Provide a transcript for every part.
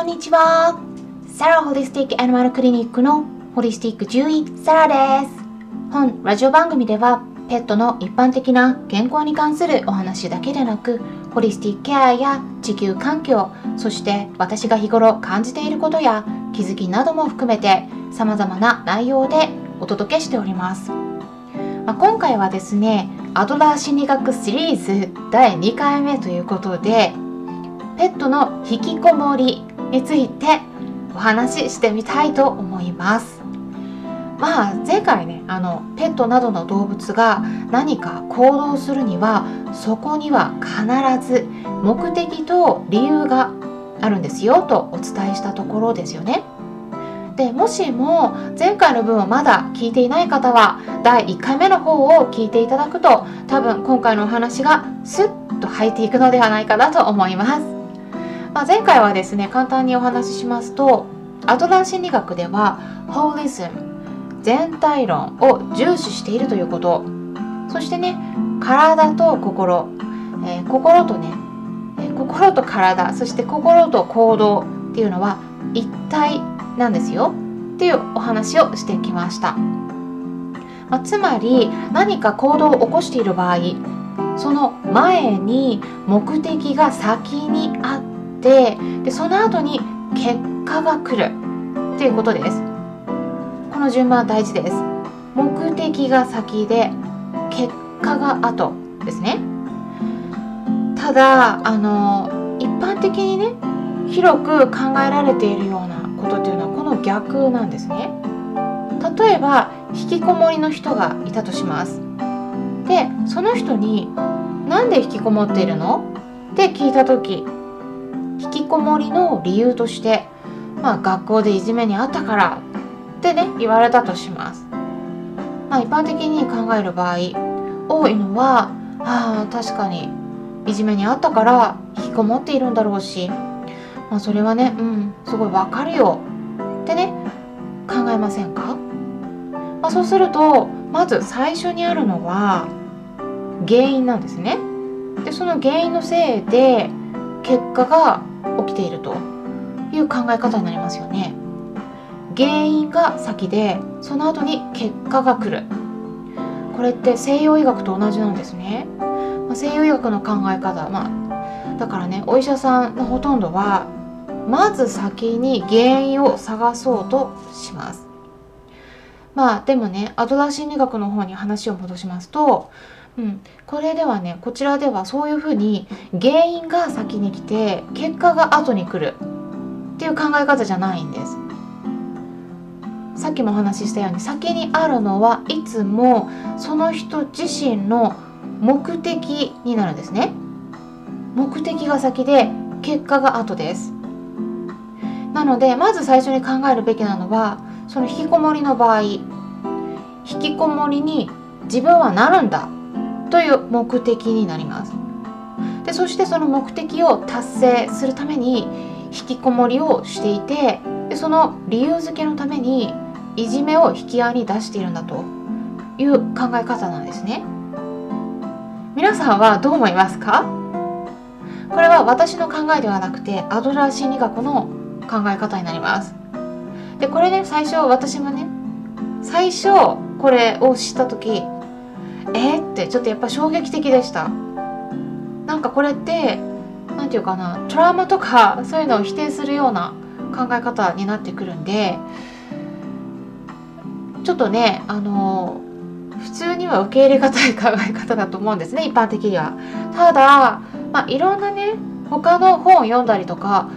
こんにちは。サラホリスティックアニマルクリニックのホリスティック獣医サラです。本ラジオ番組ではペットの一般的な健康に関するお話だけでなく、ホリスティックケアや地球環境、そして私が日頃感じていることや気づきなども含めて様々な内容でお届けしております。まあ、今回はですね、アドラー心理学シリーズ第2回目ということで、ペットの引きこもりについてお話ししてみたいと思います。まあ前回ねあのペットなどの動物が何か行動するにはそこには必ず目的と理由があるんですよとお伝えしたところですよね。でもしも前回の分をまだ聞いていない方は第1回目の方を聞いていただくと多分今回のお話がスッと入っていくのではないかなと思います。まあ、前回はですね簡単にお話ししますとアドラー心理学ではホーリズム全体論を重視しているということ。そしてね体と心、えー、心とね、えー、心と体。そして心と行動っていうのは一体なんですよ。っていうお話をしてきました、まあ、つまり何か行動を起こしている場合その前に目的が先にあっててでその後に結果が来るっていうことです。この順番は大事です。目的が先で結果が後ですね。ただあの一般的にね広く考えられているようなことっていうのはこの逆なんですね。例えば引きこもりの人がいたとします。でその人に「なんで引きこもっているの?」って聞いた時引きこもりの理由として、まあ、学校でいじめにあったからってね言われたとします。まあ、一般的に考える場合多いのはあ確かにいじめにあったから引きこもっているんだろうし、まあ、それはねうんすごいわかるよってね考えませんか、まあ、そうするとまず最初にあるのは原因なんですね。でその原因のせいで結果が起きているという考え方になりますよね。原因が先でその後に結果が来る。これって西洋医学と同じなんですね、まあ、西洋医学の考え方、まあ、だからねお医者さんのほとんどはまず先に原因を探そうとします。まあでもねアドラー心理学の方に話を戻しますとうん、これではねこちらではそういうふうに原因が先に来て結果が後に来るっていう考え方じゃないんです。さっきもお話ししたように先にあるのはいつもその人自身の目的になるんですね。目的が先で結果が後です。なのでまず最初に考えるべきなのはその引きこもりの場合引きこもりに自分はなるんだという目的になります。でそしてその目的を達成するために引きこもりをしていてでその理由付けのためにいじめを引き合いに出しているんだという考え方なんですね。皆さんはどう思いますか？これは私の考えではなくてアドラー心理学の考え方になります。でこれね最初私もね最初これを知った時えー、ってちょっとやっぱ衝撃的でした。なんかこれって何て言うかなトラウマとかそういうのを否定するような考え方になってくるんでちょっとねあの普通には受け入れがたい考え方だと思うんですね一般的には。ただ、まあ、いろんなね他の本を読んだりとか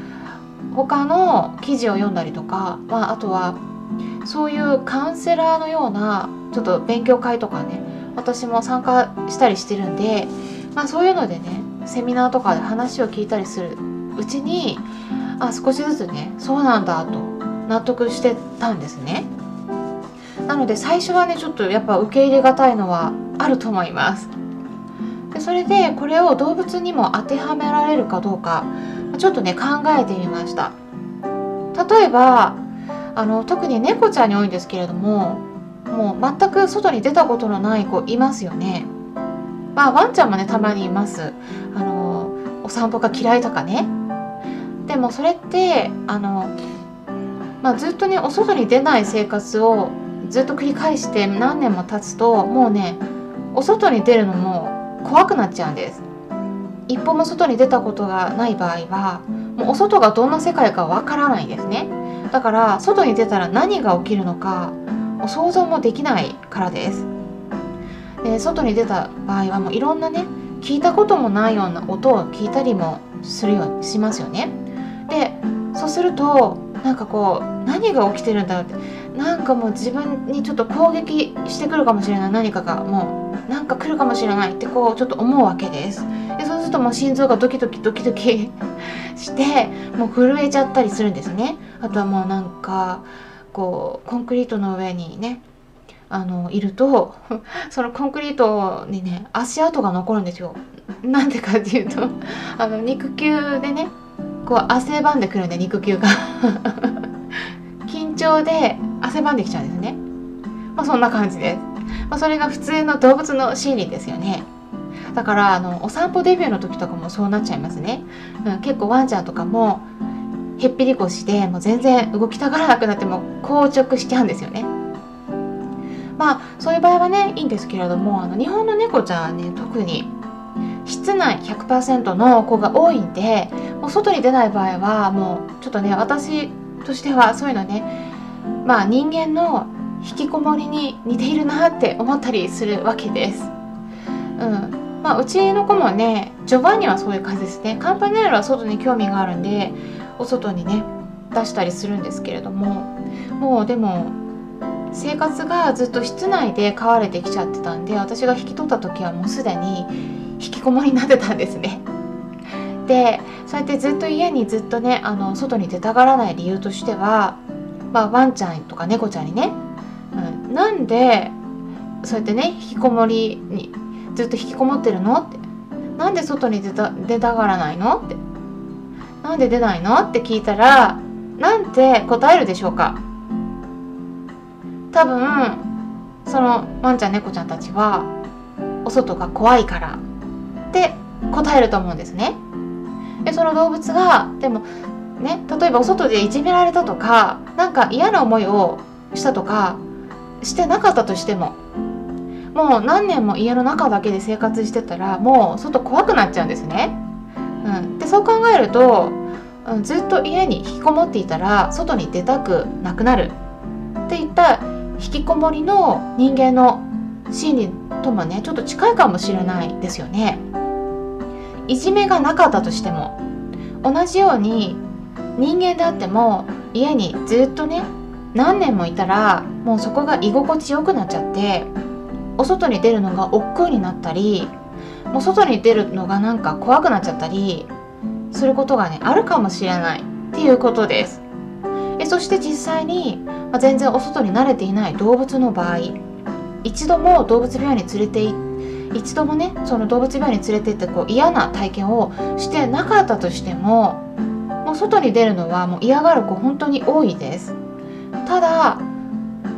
他の記事を読んだりとか、まあ、あとはそういうカウンセラーのようなちょっと勉強会とかね私も参加したりしてるんで、まあ、そういうのでねセミナーとかで話を聞いたりするうちにあ少しずつねそうなんだと納得してたんですね。なので最初はねちょっとやっぱ受け入れがたいのはあると思います。でそれでこれを動物にも当てはめられるかどうかちょっとね考えてみました。例えばあの特に猫ちゃんに多いんですけれどももう全く外に出たことのない子いますよね。まあワンちゃんもねたまにいます。あのお散歩が嫌いとかね。でもそれってあの、まあ、ずっとねお外に出ない生活をずっと繰り返して何年も経つともうねお外に出るのも怖くなっちゃうんです一歩も外に出たことがない場合はもうお外がどんな世界かわからないですねだから外に出たら何が起きるのかもう想像もできないからです。で外に出た場合はもういろんなね聞いたこともないような音を聞いたりもするようにしますよね。でそうするとなんかこう何が起きてるんだろうって。なんかもう自分にちょっと攻撃してくるかもしれない。何かがもうなんか来るかもしれないってこうちょっと思うわけです。でそうするともう心臓がドキドキドキドキしてもう震えちゃったりするんですね。あとはもうなんかこうコンクリートの上にねあのいると そのコンクリートにね足跡が残るんですよ。なんでかっていうとあの肉球でねこう汗ばんでくるんで肉球が。緊張で汗ばんできちゃうんですね。まあそんな感じで。す、まあ、それが普通の動物の心理ですよね。だからあのお散歩デビューの時とかもそうなっちゃいますね、うん、結構ワンちゃんとかもへっぴり腰でもう全然動きたがらなくなっても硬直しちゃうんですよね。まあそういう場合はねいいんですけれどもあの日本の猫ちゃんはね特に室内100%の子が多いんでもう外に出ない場合はもうちょっとね私としてはそういうのねまあ人間の引きこもりに似ているなって思ったりするわけです。うん。まあ、うちの子もね序盤にはそういう感じですね。カンパネールは外に興味があるんでお外にね出したりするんですけれどももうでも生活がずっと室内で飼われてきちゃってたんで私が引き取った時はもうすでに引きこもりになってたんですね。でそうやってずっと家にずっとねあの外に出たがらない理由としては、まあ、ワンちゃんとか猫ちゃんにね、うん、なんでそうやってね引きこもりにずっと引きこもってるのってなんで外に出た出たがらないのってなんで出ないの？って聞いたらなんて答えるでしょうか？多分そのワンちゃん猫ちゃんたちはお外が怖いからって答えると思うんですね。でその動物がでもね例えばお外でいじめられたとかなんか嫌な思いをしたとかしてなかったとしてももう何年も家の中だけで生活してたらもう外怖くなっちゃうんですね。うん、でそう考えると、うん、ずっと家に引きこもっていたら外に出たくなくなるっていった引きこもりの人間の心理ともねちょっと近いかもしれないですよね。いじめがなかったとしても同じように人間であっても家にずっとね何年もいたらもうそこが居心地よくなっちゃってお外に出るのが億劫になったりもう外に出るのがなんか怖くなっちゃったりすることがねあるかもしれないっていうことです。えそして実際に、まあ、全然お外に慣れていない動物の場合一度も動物病院に連れて一度もねその動物病院に連れてってこう嫌な体験をしてなかったとしてももう外に出るのはもう嫌がる子本当に多いですただ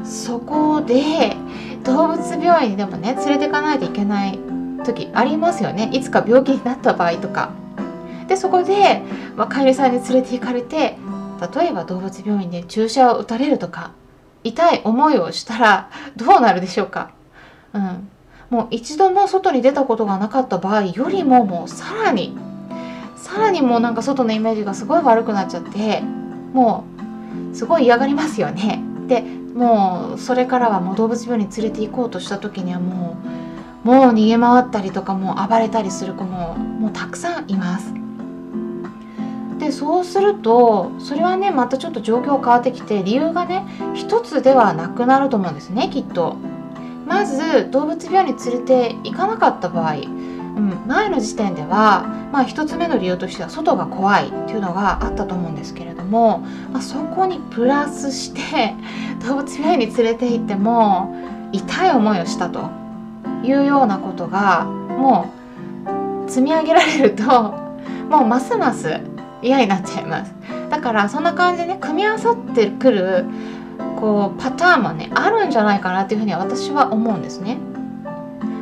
そこで動物病院にでもね連れていかないといけない時ありますよね。いつか病気になった場合とか。でそこで、まあ、飼い主さんに連れて行かれて例えば動物病院で注射を打たれるとか痛い思いをしたらどうなるでしょうか、うん、もう一度も外に出たことがなかった場合よりももうさらにさらにもうなんか外のイメージがすごい悪くなっちゃってもうすごい嫌がりますよね。でもうそれからはもう動物病院に連れて行こうとした時にはもうもう逃げ回ったりとかもう暴れたりする子ももうたくさんいます。でそうするとそれはねまたちょっと状況変わってきて理由がね一つではなくなると思うんですねきっと。まず動物病院に連れて行かなかった場合、うん、前の時点では、まあ、1つ目の理由としては外が怖いっていうのがあったと思うんですけれども、まあ、そこにプラスして動物病院に連れて行っても痛い思いをしたというようなことがもう積み上げられると もうますます嫌になっちゃいますだからそんな感じでね組み合わさってくるこうパターンもねあるんじゃないかなっていうふうに私は思うんですね。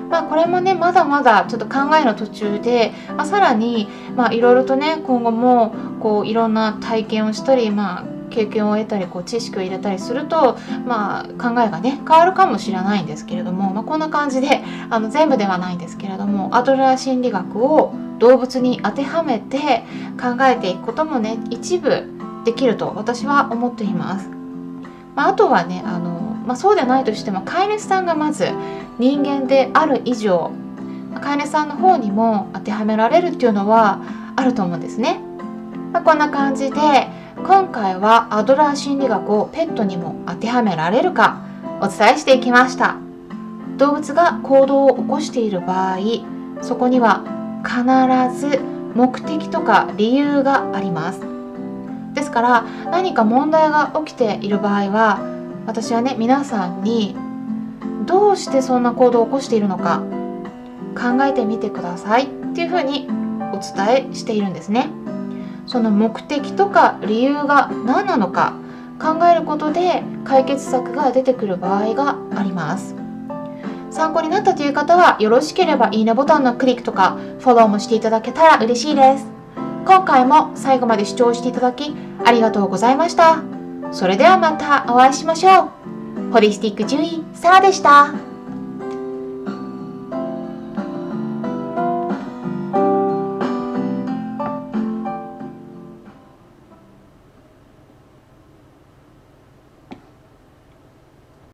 まあ、これもねまだまだちょっと考えの途中で、まあ、さらにいろいろとね今後もこういろんな体験をしたりまあ経験を得たりこう知識を入れたりすると、まあ、考えがね変わるかもしれないんですけれども、まあ、こんな感じであの全部ではないんですけれどもアドラー心理学を動物に当てはめて考えていくこともね一部できると私は思っています。まあ、あとはねあの、まあ、そうでないとしても飼い主さんがまず人間である以上飼い主さんの方にも当てはめられるっていうのはあると思うんですね。まあ、こんな感じで今回はアドラー心理学をペットにも当てはめられるかお伝えしていきました動物が行動を起こしている場合そこには必ず目的とか理由がありますですから何か問題が起きている場合は私はね皆さんにどうしてそんな行動を起こしているのか考えてみてくださいっていうふうにお伝えしているんですね。その目的とか理由が何なのか考えることで解決策が出てくる場合があります。参考になったという方はよろしければいいねボタンのクリックとかフォローもしていただけたら嬉しいです。今回も最後まで視聴していただきありがとうございました。それではまたお会いしましょう。ホリスティック獣医サラでした。